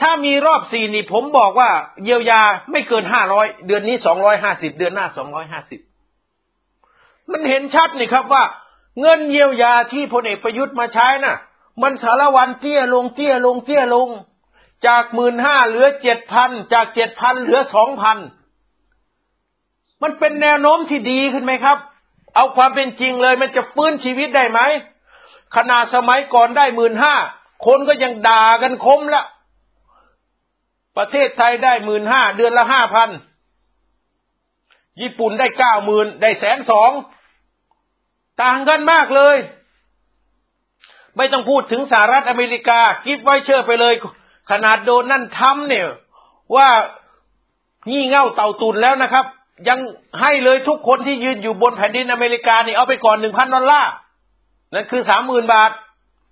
ถ้ามีรอบสี่นี่ผมบอกว่า เยียวยาไม่เกินห้าร้อยเดือนนี้สองร้อยห้าสิบเดือนหน้าสองร้อยห้าสิบมันเห็นชัดนี่ครับว่า เงินเยียวยาที่พลเอกประยุทธ์มาใช้น่ะ มันสารวันเตี้ยลงเตี้ยลงเตี้ยลง จากหมื่นห้าเหลือเจ็ดพันจากเจ็ดพันเหลือสองพันมันเป็นแนวโน้มที่ดีขึ้นไหมครับ เอาความเป็นจริงเลย มันจะฟื้นชีวิตได้ไหมขนาดสมัยก่อนได้หมื่นห้าคนก็ยังด่ากันคมละ ประเทศไทยได้หมื่นห้าเดือนละห้าพันญี่ปุ่นได้เก้าหมื่นได้แสนสองต่างกันมากเลย ไม่ต้องพูดถึงสหรัฐอเมริกาคิดไว้เชื่อไปเลย ขนาดโดนนั่นทำเนี่ย ว่างี่เง่าเต่าตุนแล้วนะครับ ยังให้เลยทุกคนที่ยืนอยู่บนแผ่นดินอเมริกานี่เอาไปก่อนหนึ่งพันดอลลาร์นั่นคือสามหมื่นบาท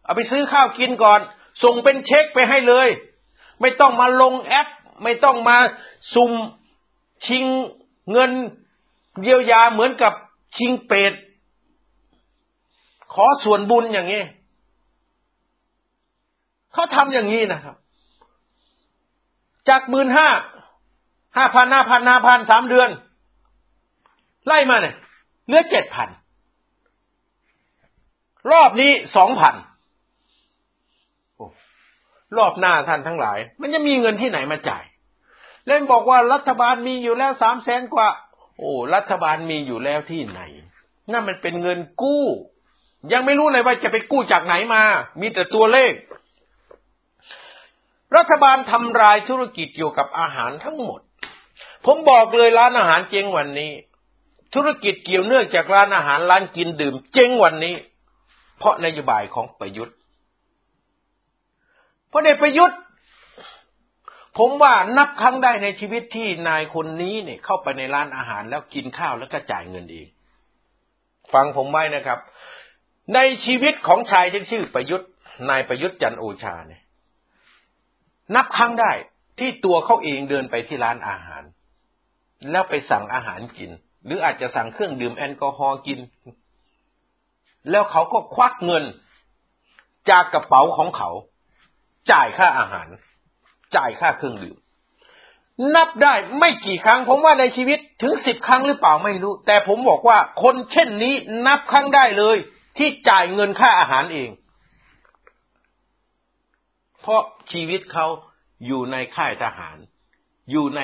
เอาไปซื้อข้าวกินก่อน ส่งเป็นเช็คไปให้เลย ไม่ต้องมาลงแอป ไม่ต้องมาซุ่มชิงเงินเยียวยาเหมือนกับชิงเป็ด ขอส่วนบุญอย่างนี้เขาทำอย่างนี้นะครับ จากหมื่นห้าห้าพันห้าพันห้าพันสามเดือน ไล่มาเนี่ยเหลือเจ็ดพันรอบนี้สองพัน รอบหน้าท่านทั้งหลาย มันจะมีเงินที่ไหนมาจ่าย เล่นบอกว่ารัฐบาลมีอยู่แล้วสามแสนกว่า โอ้รัฐบาลมีอยู่แล้วที่ไหนนั่นมันเป็นเงินกู้ ยังไม่รู้เลยว่าจะไปกู้จากไหนมา มีแต่ตัวเลข รัฐบาลทำลายธุรกิจเกี่ยวกับอาหารทั้งหมด ผมบอกเลยร้านอาหารเจ๊งวันนี้ ธุรกิจเกี่ยวเนื่องจากร้านอาหารร้านกินดื่ม เจ๊งวันนี้ เพราะนโยบายของประยุทธ์ พราะเด็กประยุทธ์ ผมว่านับครั้งได้ในชีวิตที่นายคนนี้เนี่ยเข้าไปในร้านอาหารแล้วกินข้าวแล้วก็จ่ายเงินเอง ฟังผมไว้นะครับ ในชีวิตของชายที่ชื่อประยุทธ์นายประยุทธ์จันโอชาเนี่ย นับครั้งได้ที่ตัวเขาเองเดินไปที่ร้านอาหาร แล้วไปสั่งอาหารกิน หรืออาจจะสั่งเครื่องดื่มแอลกอฮอล์กิน แล้วเขาก็ควักเงินจากกระเป๋าของเขา จ่ายค่าอาหาร จ่ายค่าเครื่องดื่ม นับได้ไม่กี่ครั้ง ผมว่าในชีวิตถึงสิบครั้งหรือเปล่าไม่รู้ แต่ผมบอกว่าคนเช่นนี้นับครั้งได้เลย ที่จ่ายเงินค่าอาหารเอง เพราะชีวิตเขาอยู่ในค่ายทหาร อยู่ใน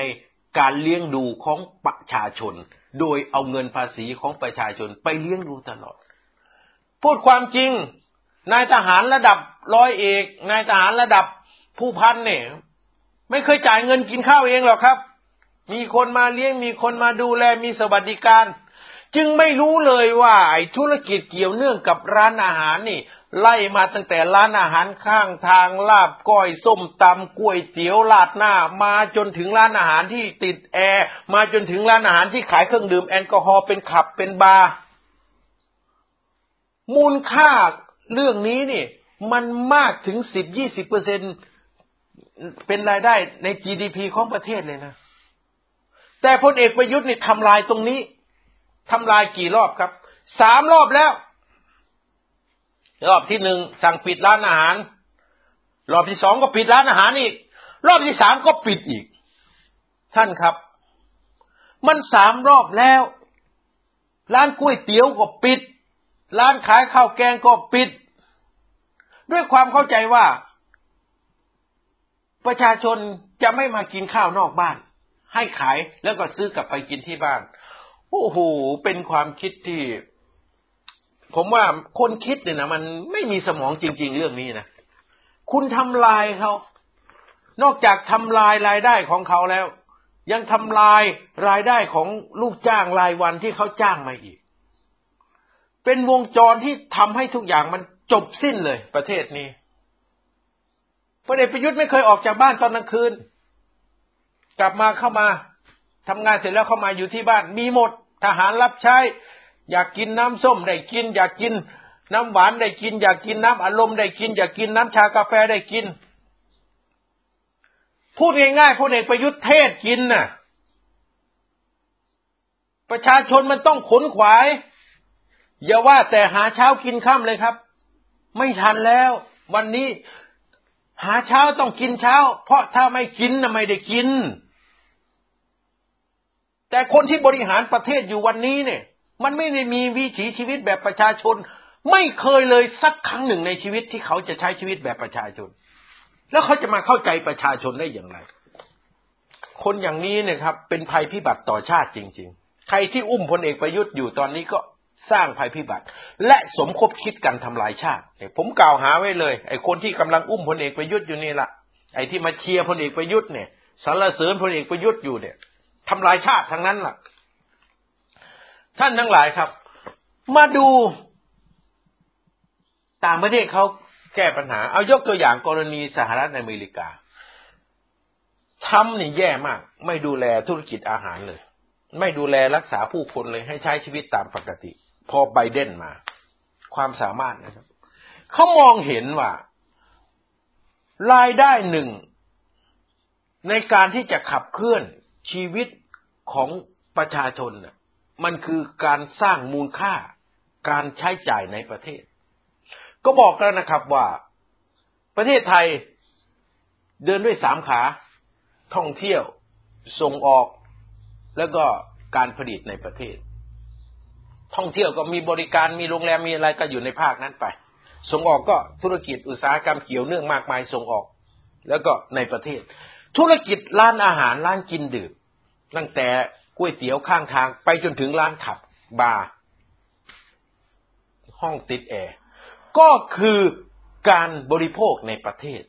การเลี้ยงดูของประชาชน โดยเอาเงินภาษีของประชาชนไปเลี้ยงดูตลอด พูดความจริง นายทหารระดับร้อยเอก นายทหารระดับผู้พันเนี่ย ไม่เคยจ่ายเงินกินข้าวเองหรอกครับ มีคนมาเลี้ยงมีคนมาดูแลมีสวัสดิการ จึงไม่รู้เลยว่าไอ้ธุรกิจเกี่ยวเนื่องกับร้านอาหารนี่ ไล่มาตั้งแต่ร้านอาหารข้างทางลาบก้อยส้มตำก๋วยเตี๋ยวลาดหน้า มาจนถึงร้านอาหารที่ติดแอร์มาจนถึงร้านอาหารที่ขายเครื่องดื่มแอลกอฮอล์เป็นขับเป็นบาร์มูลค่า เรื่องนี้นี่มันมากถึงสิบยี่สิบเปอร์เซ็นเป็นรายได้ใน GDP ของประเทศเลยนะ แต่พลเอกประยุทธ์นี่ทำลายตรงนี้ทำลายกี่รอบครับสามรอบแล้ว รอบที่หนึ่งสั่งปิดร้านอาหาร รอบที่สองก็ปิดร้านอาหารอีก รอบที่สามก็ปิดอีก ท่านครับ มันสามรอบแล้ว ร้านก๋วยเตี๋ยวก็ปิด ร้านขายข้าวแกงก็ปิด ด้วยความเข้าใจว่า ประชาชนจะไม่มากินข้าวนอกบ้าน ให้ขายแล้วก็ซื้อกลับไปกินที่บ้าน โอ้โห เป็นความคิดที่ ผมว่าคนคิดเนี่ยนะมันไม่มีสมองจริง ๆ เรื่องนี้นะคุณทำลายเขา นอกจากทำลายรายได้ของเขาแล้ว ยังทำลายรายได้ของลูกจ้างรายวันที่เขาจ้างมาอีก เป็นวงจรที่ทำให้ทุกอย่างมันจบสิ้นเลยประเทศนี้พลเอกประยุทธ์ไม่เคยออกจากบ้านตอนกลางคืน กลับมาเข้ามาทำงานเสร็จแล้วเข้ามาอยู่ที่บ้าน มีหมดทหารรับใช้ อยากกินน้ำส้มได้กิน อยากกินน้ำหวานได้กิน อยากกินน้ำอารมณ์ได้กิน อยากกินน้ำชากาแฟได้กิน พูดง่ายๆพลเอกประยุทธ์เทศกินน่ะ ประชาชนมันต้องขนขวาย อย่าว่าแต่หาเช้ากินค่ำเลยครับ ไม่ทันแล้ว วันนี้หาเช้าต้องกินเช้า เพราะถ้าไม่กินนะไม่ได้กิน แต่คนที่บริหารประเทศอยู่วันนี้เนี่ย มันไม่ได้มีวิถีชีวิตแบบประชาชน ไม่เคยเลยสักครั้งหนึ่งในชีวิตที่เขาจะใช้ชีวิตแบบประชาชน แล้วเขาจะมาเข้าใจประชาชนได้อย่างไร คนอย่างนี้เนี่ยครับ เป็นภัยพิบัติต่อชาติจริง ๆ ใครที่อุ้มพลเอกประยุทธ์อยู่ตอนนี้ก็ สร้างภัยพิบัติ และสมคบคิดกันทำลายชาติผมกล่าวหาไว้เลย ไอ้คนที่กำลังอุ้มพลเอกประยุทธ์อยู่นี่ละไอ้ที่มาเชียร์พลเอกประยุทธ์เนี่ยสรรเสริญพลเอกประยุทธ์อยู่เนี่ยทำลายชาติทั้งนั้นล่ะ ท่านทั้งหลายครับ มาดูต่างประเทศเขาแก้ปัญหา เอายกตัวอย่างกรณีสหรัฐอเมริกาทำนี่แย่มาก ไม่ดูแลธุรกิจอาหารเลย ไม่ดูแลรักษาผู้คนเลยให้ใช้ชีวิตตามปกติ พอไบเดนมา ความสามารถนะครับเขามองเห็นว่ารายได้หนึ่ง ในการที่จะขับเคลื่อนชีวิตของประชาชนมันคือการสร้างมูลค่าการใช้จ่ายในประเทศ ก็บอกแล้วนะครับว่าประเทศไทยเดินด้วยสามขา ท่องเที่ยว ส่งออก แล้วก็การผลิตในประเทศ ท่องเที่ยวก็มีบริการมีโรงแรมมีอะไรก็อยู่ในภาคนั้นไป ส่งออกก็ธุรกิจอุตสาหกรรมเกี่ยวเนื่องมากมายส่งออก แล้วก็ในประเทศ ธุรกิจร้านอาหารร้านกินดื่มตั้งแต่ก๋วยเตี๋ยวข้างทางไปจนถึงร้านขับบาร์ห้องติดแอร์ก็คือการบริโภคในประเทศ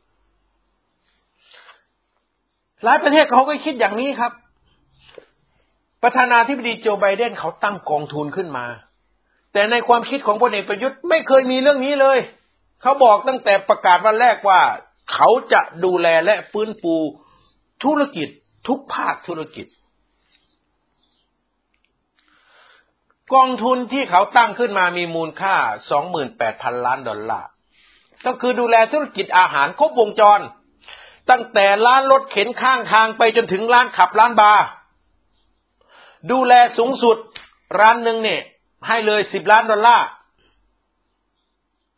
หลายประเทศเขาก็คิดอย่างนี้ครับ ประธานาธิบดีโจไบเดนเขาตั้งกองทุนขึ้นมา แต่ในความคิดของพลเอกประยุทธ์ไม่เคยมีเรื่องนี้เลย เขาบอกตั้งแต่ประกาศวันแรกว่า เขาจะดูแลและฟื้นฟูธุรกิจทุกภาคธุรกิจ กองทุนที่เขาตั้งขึ้นมามีมูลค่า 28,000 ล้านดอลลาร์ก็คือดูแลธุรกิจอาหารครบวงจร ตั้งแต่ร้านรถเข็นข้างทางไปจนถึงร้านผับร้านบาร์ ดูแลสูงสุดร้านหนึ่งเนี่ย ให้เลยสิบล้านดอลลาร์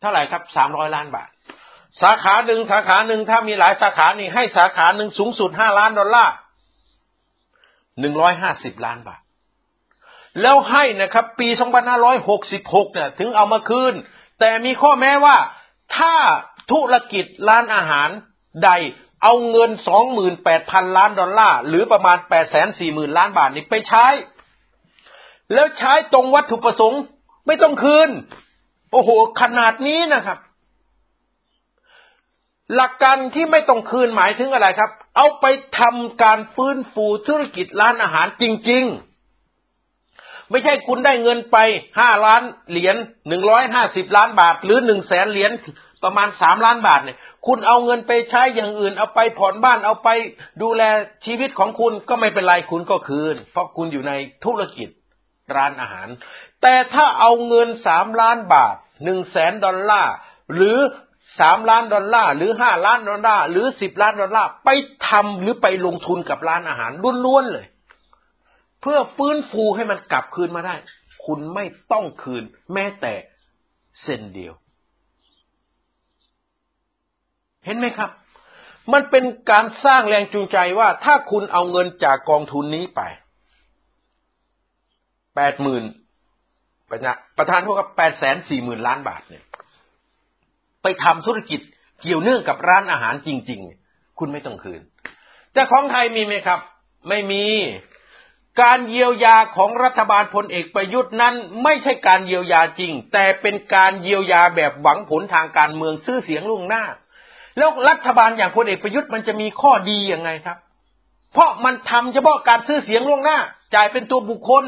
เท่าไหร่ครับสามร้อยล้านบาท สาขาหนึ่งสาขาหนึ่งถ้ามีหลายสาขานี่ให้สาขาหนึ่งสูงสุดห้าล้านดอลลาร์หนึ่งร้อยห้าสิบล้านบาท แล้วให้นะครับ ปีสองพันห้าร้อยหกสิบหกเนี่ยถึงเอามาคืน แต่มีข้อแม้ว่าถ้าธุรกิจร้านอาหารใด เอาเงินสองหมื่นแปดพันล้านดอลลาร์ หรือประมาณแปดแสนสี่หมื่นล้านบาทนี่ไปใช้ แล้วใช้ตรงวัตถุประสงค์ ไม่ต้องคืน โอ้โห ขนาดนี้นะครับ หลักการที่ไม่ต้องคืนหมายถึงอะไรครับ เอาไปทำการฟื้นฟูธุรกิจร้านอาหารจริง ๆ ไม่ใช่คุณได้เงินไปห้าล้านเหรียญหนึ่งร้อยห้าสิบล้านบาท หรือหนึ่งแสนเหรียญ ประมาณสามล้านบาทเนี่ย คุณเอาเงินไปใช้อย่างอื่น เอาไปผ่อนบ้านเอาไปดูแลชีวิตของคุณก็ไม่เป็นไรคุณก็คืน เพราะคุณอยู่ในธุรกิจร้านอาหาร แต่ถ้าเอาเงินสามล้านบาทหนึ่งแสนดอลลาร์หรือสามล้านดอลลาร์หรือห้าล้านดอลลาร์หรือสิบล้านดอลลาร์ไปทำหรือไปลงทุนกับร้านอาหารล้วนๆเลย เพื่อฟื้นฟูให้มันกลับคืนมาได้ คุณไม่ต้องคืนแม้แต่เซนเดียว เห็นไหมครับ มันเป็นการสร้างแรงจูงใจว่าถ้าคุณเอาเงินจากกองทุนนี้ไปแปดหมื่นประธานพวกแปดแสนสี่หมื่นล้านบาทเนี่ย ไปทำธุรกิจเกี่ยวเนื่องกับร้านอาหารจริง ๆ คุณไม่ต้องคืน แต่ของไทยมีไหมครับ ไม่มีการเยียวยาของรัฐบาลพลเอกประยุทธ์นั้น ไม่ใช่การเยียวยาจริง แต่เป็นการเยียวยาแบบหวังผลทางการเมืองซื้อเสียงล่วงหน้า แล้วรัฐบาลอย่างพลเอกประยุทธ์มันจะมีข้อดียังไงครับ เพราะมันทำเฉพาะการซื้อเสียงล่วงหน้า จ่ายเป็นตัวบุคคล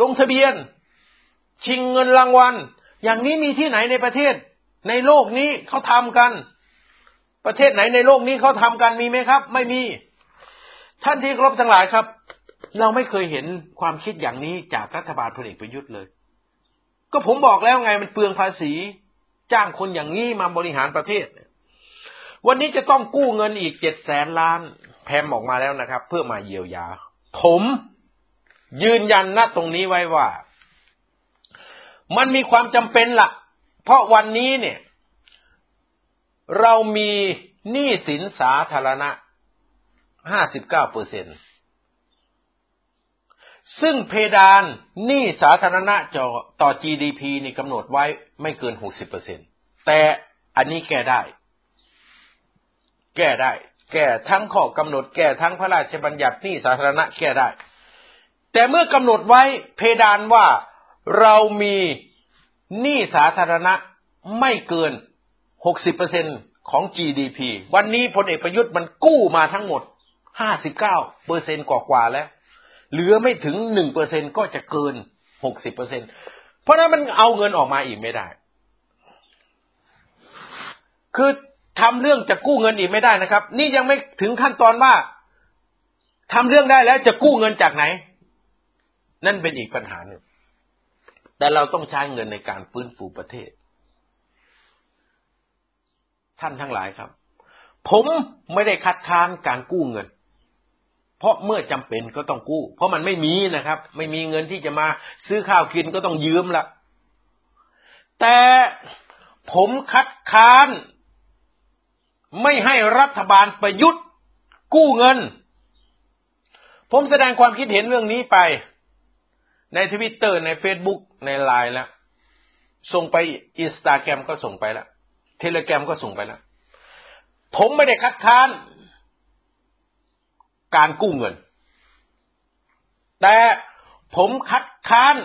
ลงทะเบียน ชิงเงินรางวัล อย่างนี้มีที่ไหนในประเทศ ในโลกนี้เขาทำกัน ประเทศไหนในโลกนี้เขาทำกันมีไหมครับ ไม่มี ท่านที่ครบทั้งหลายครับ เราไม่เคยเห็นความคิดอย่างนี้จากรัฐบาลพลเอกประยุทธ์เลย ก็ผมบอกแล้วไงมันเปลืองภาษี จ้างคนอย่างนี้มาบริหารประเทศ วันนี้จะต้องกู้เงินอีกเจ็ดแสนล้าน แพมออกมาแล้วนะครับ เพื่อมาเยียวยา ผมยืนยันณตรงนี้ไว้ว่า มันมีความจำเป็นละ่ะ เพราะวันนี้เนี่ย เรามีหนี้สินสาธารณะห้าสิบเก้าเปอร์เซ็นต์ ซึ่งเพดานหนี้สาธารณะต่อ GDP นี่กำหนดไว้ไม่เกินหกสิบเปอร์เซ็นแต่อันนี้แก้ได้ แก้ได้ แก้ทั้งข้อกำหนด แก้ทั้งพระราชบัญญัติหนี้สาธารณะแก้ได้ แต่เมื่อกำหนดไว้เพดานว่าเรามีหนี้สาธารณะไม่เกินหกสิบเปอร์เซ็นของ GDP วันนี้พลเอกประยุทธ์มันกู้มาทั้งหมดห้าสิบเก้าเปอร์เซ็นกว่าๆแล้ว เหลือไม่ถึงหนึ่งเปอร์เซ็นก็จะเกินหกสิบเปอร์เซ็นเพราะนั้นมันเอาเงินออกมาอีกไม่ได้ คือทำเรื่องจะกู้เงินอีกไม่ได้นะครับ นี่ยังไม่ถึงขั้นตอนว่าทำเรื่องได้แล้วจะกู้เงินจากไหน นั่นเป็นอีกปัญหาหนึ่งแต่เราต้องใช้เงินในการฟื้นฟูประเทศ ท่านทั้งหลายครับ ผมไม่ได้คัดค้านการกู้เงิน เพราะเมื่อจำเป็นก็ต้องกู้ เพราะมันไม่มีนะครับ ไม่มีเงินที่จะมาซื้อข้าวกินก็ต้องยืมละแต่ผมคัดค้าน ไม่ให้รัฐบาลประยุทธ์ กู้เงิน ผมแสดงความคิดเห็นเรื่องนี้ไป ในทวิตเตอร์ในเฟซบุ๊กในไลน์แล้ว ส่งไปอินสตาแกรมก็ส่งไปแล้ว เทเลแกรมก็ส่งไปแล้ว ผมไม่ได้คัดค้าน การกู้เงิน แต่ผมคัดค้าน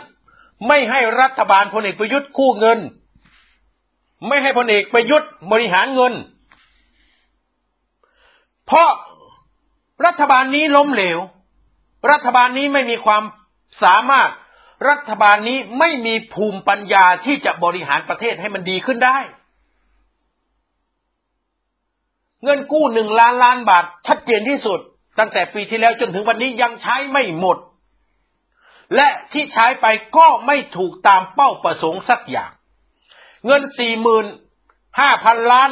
ไม่ให้รัฐบาลพลเอกประยุทธ์กู้เงิน ไม่ให้พลเอกประยุทธ์บริหารเงิน เพราะรัฐบาลนี้ล้มเหลว รัฐบาลนี้ไม่มีความสามารถ รัฐบาลนี้ไม่มีภูมิปัญญาที่จะบริหารประเทศให้มันดีขึ้นได้ เงินกู้หนึ่งล้านล้านบาทชัดเจนที่สุด ตั้งแต่ปีที่แล้วจนถึงวันนี้ยังใช้ไม่หมด และที่ใช้ไปก็ไม่ถูกตามเป้าประสงค์สักอย่าง เงินสี่หมื่นห้าพันล้าน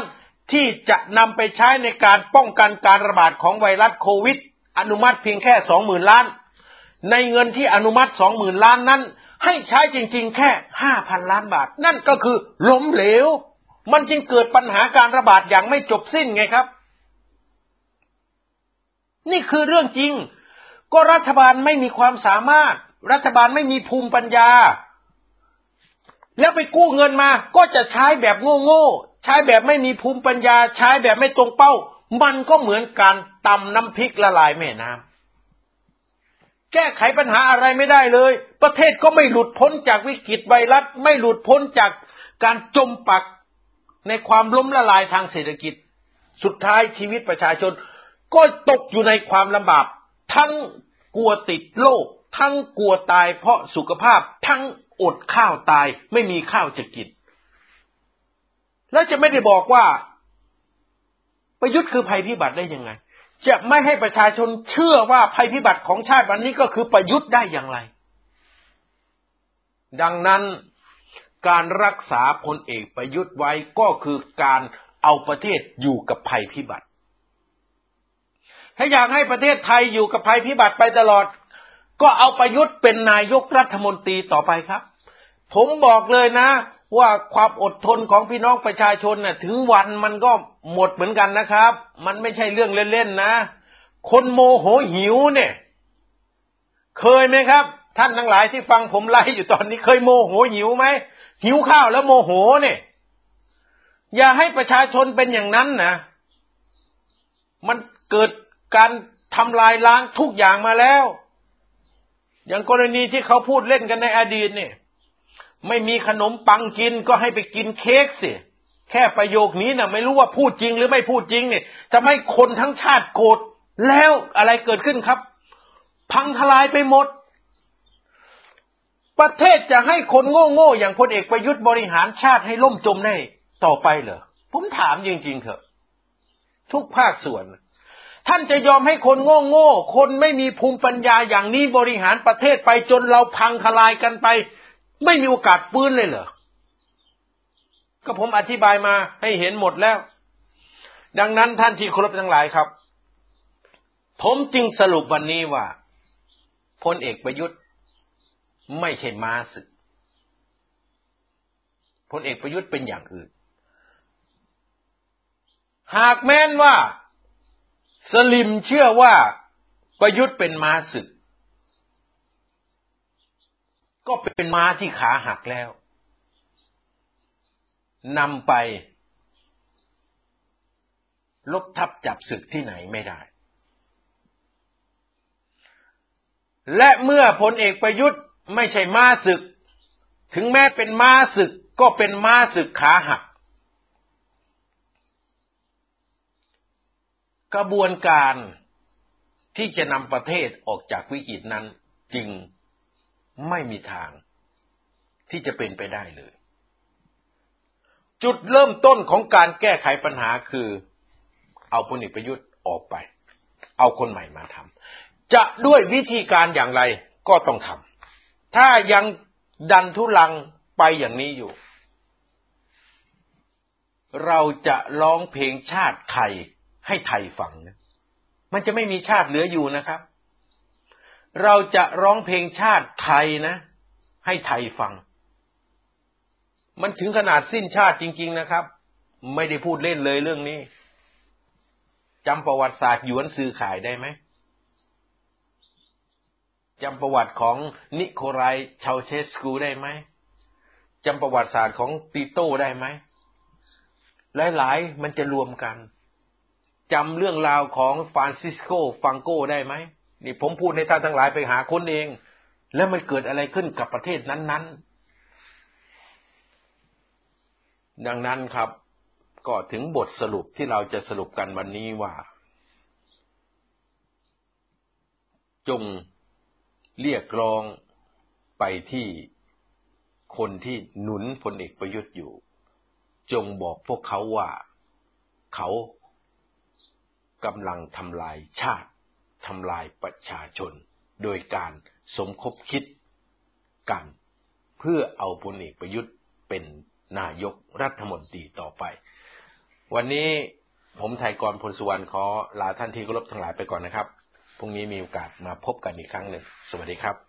ที่จะนำไปใช้ในการป้องกันการระบาดของไวรัสโควิด อนุมัติเพียงแค่สองหมื่นล้าน ในเงินที่อนุมัติสองหมื่นล้านนั้น ให้ใช้จริง ๆ แค่ห้าพันล้านบาท นั่นก็คือล้มเหลว มันจึงเกิดปัญหาการระบาดอย่างไม่จบสิ้นไงครับ นี่คือเรื่องจริง ก็รัฐบาลไม่มีความสามารถ รัฐบาลไม่มีภูมิปัญญา แล้วไปกู้เงินมา ก็จะใช้แบบโง่ๆใช้แบบไม่มีภูมิปัญญา ใช้แบบไม่ตรงเป้า มันก็เหมือนการตำน้ำพริกละลายแม่น้ำแก้ไขปัญหาอะไรไม่ได้เลย ประเทศก็ไม่หลุดพ้นจากวิกฤตไวรัส ไม่หลุดพ้นจากการจมปักในความล้มละลายทางเศรษฐกิจ สุดท้ายชีวิตประชาชน ก็ตกอยู่ในความลำบากทั้งกลัวติดโรคทั้งกลัวตายเพราะสุขภาพ ทั้งอดข้าวตายไม่มีข้าวจะกิน แล้วจะไม่ได้บอกว่า ประยุทธ์คือภัยพิบัติได้ยังไง จะไม่ให้ประชาชนเชื่อว่าภัยพิบัติของชาติวันนี้ก็คือประยุทธ์ได้อย่างไร ดังนั้นการรักษาพลเอกประยุทธ์ไว้ก็คือการเอาประเทศอยู่กับภัยพิบัติ ถ้าอยากให้ประเทศไทยอยู่กับภัยพิบัติไปตลอด ก็เอาประยุทธ์เป็นนายกรัฐมนตรีต่อไปครับ ผมบอกเลยนะ ว่าความอดทนของพี่น้องประชาชนน่ะ ถึงวันมันก็หมดเหมือนกันนะครับ มันไม่ใช่เรื่องเล่นๆนะ คนโมโหหิวเนี่ย เคยไหมครับ ท่านทั้งหลายที่ฟังผมไล่อยู่ตอนนี้เคยโมโหหิวไหมหิวข้าวแล้วโมโหเนี่ยอย่าให้ประชาชนเป็นอย่างนั้นนะ มันเกิด การทำลายล้างทุกอย่างมาแล้ว อย่างกรณีที่เขาพูดเล่นกันในอดีตเนี่ย ไม่มีขนมปังกินก็ให้ไปกินเค้กสิแค่ประโยคนี้นะ่ะ ไม่รู้ว่าพูดจริงหรือไม่พูดจริงเนี่ยจะไม่คนทั้งชาติโกรธแล้วอะไรเกิดขึ้นครับ พังทลายไปหมด ประเทศจะให้คนโง่ๆอย่างพลเอกประยุทธ์บริหารชาติให้ล่มจมได้ต่อไปเหรอผมถามจริงๆเถอะ ทุกภาคส่วน ท่านจะยอมให้คนโง่ๆคนไม่มีภูมิปัญญาอย่างนี้บริหารประเทศไปจนเราพังทลายกันไป ไม่มีโอกาสฟื้นเลยเหรอ ก็ผมอธิบายมาให้เห็นหมดแล้ว ดังนั้นท่านที่เคารพทั้งหลายครับ ผมจึงสรุปวันนี้ว่าพลเอกประยุทธ์ไม่ใช่ม้าศึกพลเอกประยุทธ์เป็นอย่างอื่น หากแม้นว่า สลิมเชื่อว่าประยุทธ์เป็นม้าศึก ก็เป็นม้าที่ขาหักแล้วนำไป ลบทับจับศึกที่ไหนไม่ได้ และเมื่อพลเอกประยุทธ์ไม่ใช่ม้าศึก ถึงแม้เป็นม้าศึกก็เป็นม้าศึกขาหัก กระบวนการที่จะนำประเทศออกจากวิกฤตนั้น จึงไม่มีทางที่จะเป็นไปได้เลย จุดเริ่มต้นของการแก้ไขปัญหาคือ เอาพลเอกประยุทธ์ออกไป เอาคนใหม่มาทำจะด้วยวิธีการอย่างไรก็ต้องทำถ้ายังดันทุลังไปอย่างนี้อยู่ เราจะร้องเพลงชาติไทย ให้ไทยฟังนะมันจะไม่มีชาติเหลืออยู่นะครับ เราจะร้องเพลงชาติไทยนะ ให้ไทยฟัง มันถึงขนาดสิ้นชาติจริง ๆนะครับ ไม่ได้พูดเล่นเลยเรื่องนี้จำประวัติศาสตร์หยวนซื้อขายได้ไหมจำประวัติของนิโคลายชาวเชสกูได้ไหมจำประวัติศาสตร์ของตีโต้ได้ไหมหลายๆ มันจะรวมกัน จำเรื่องราวของฟรานซิสโกฟังโกได้ไหมนี่ผมพูดให้ท่านทั้งหลายไปหาคนเอง แล้วมันเกิดอะไรขึ้นกับประเทศนั้น ๆ ดังนั้นครับ ก็ถึงบทสรุปที่เราจะสรุปกันวันนี้ว่า จงเรียกร้องไปที่คนที่หนุนพลเอกประยุทธ์อยู่ จงบอกพวกเขาว่า เขา กำลังทำลายชาติทำลายประชาชน โดยการสมคบคิดกัน เพื่อเอาพลเอกประยุทธ์เป็นนายกรัฐมนตรีต่อไป วันนี้ผมไทยกรพลสุวรรณขอลาท่านที่เคารพทั้งหลายไปก่อนนะครับ พรุ่งนี้มีโอกาสมาพบกันอีกครั้งหนึ่ง สวัสดีครับ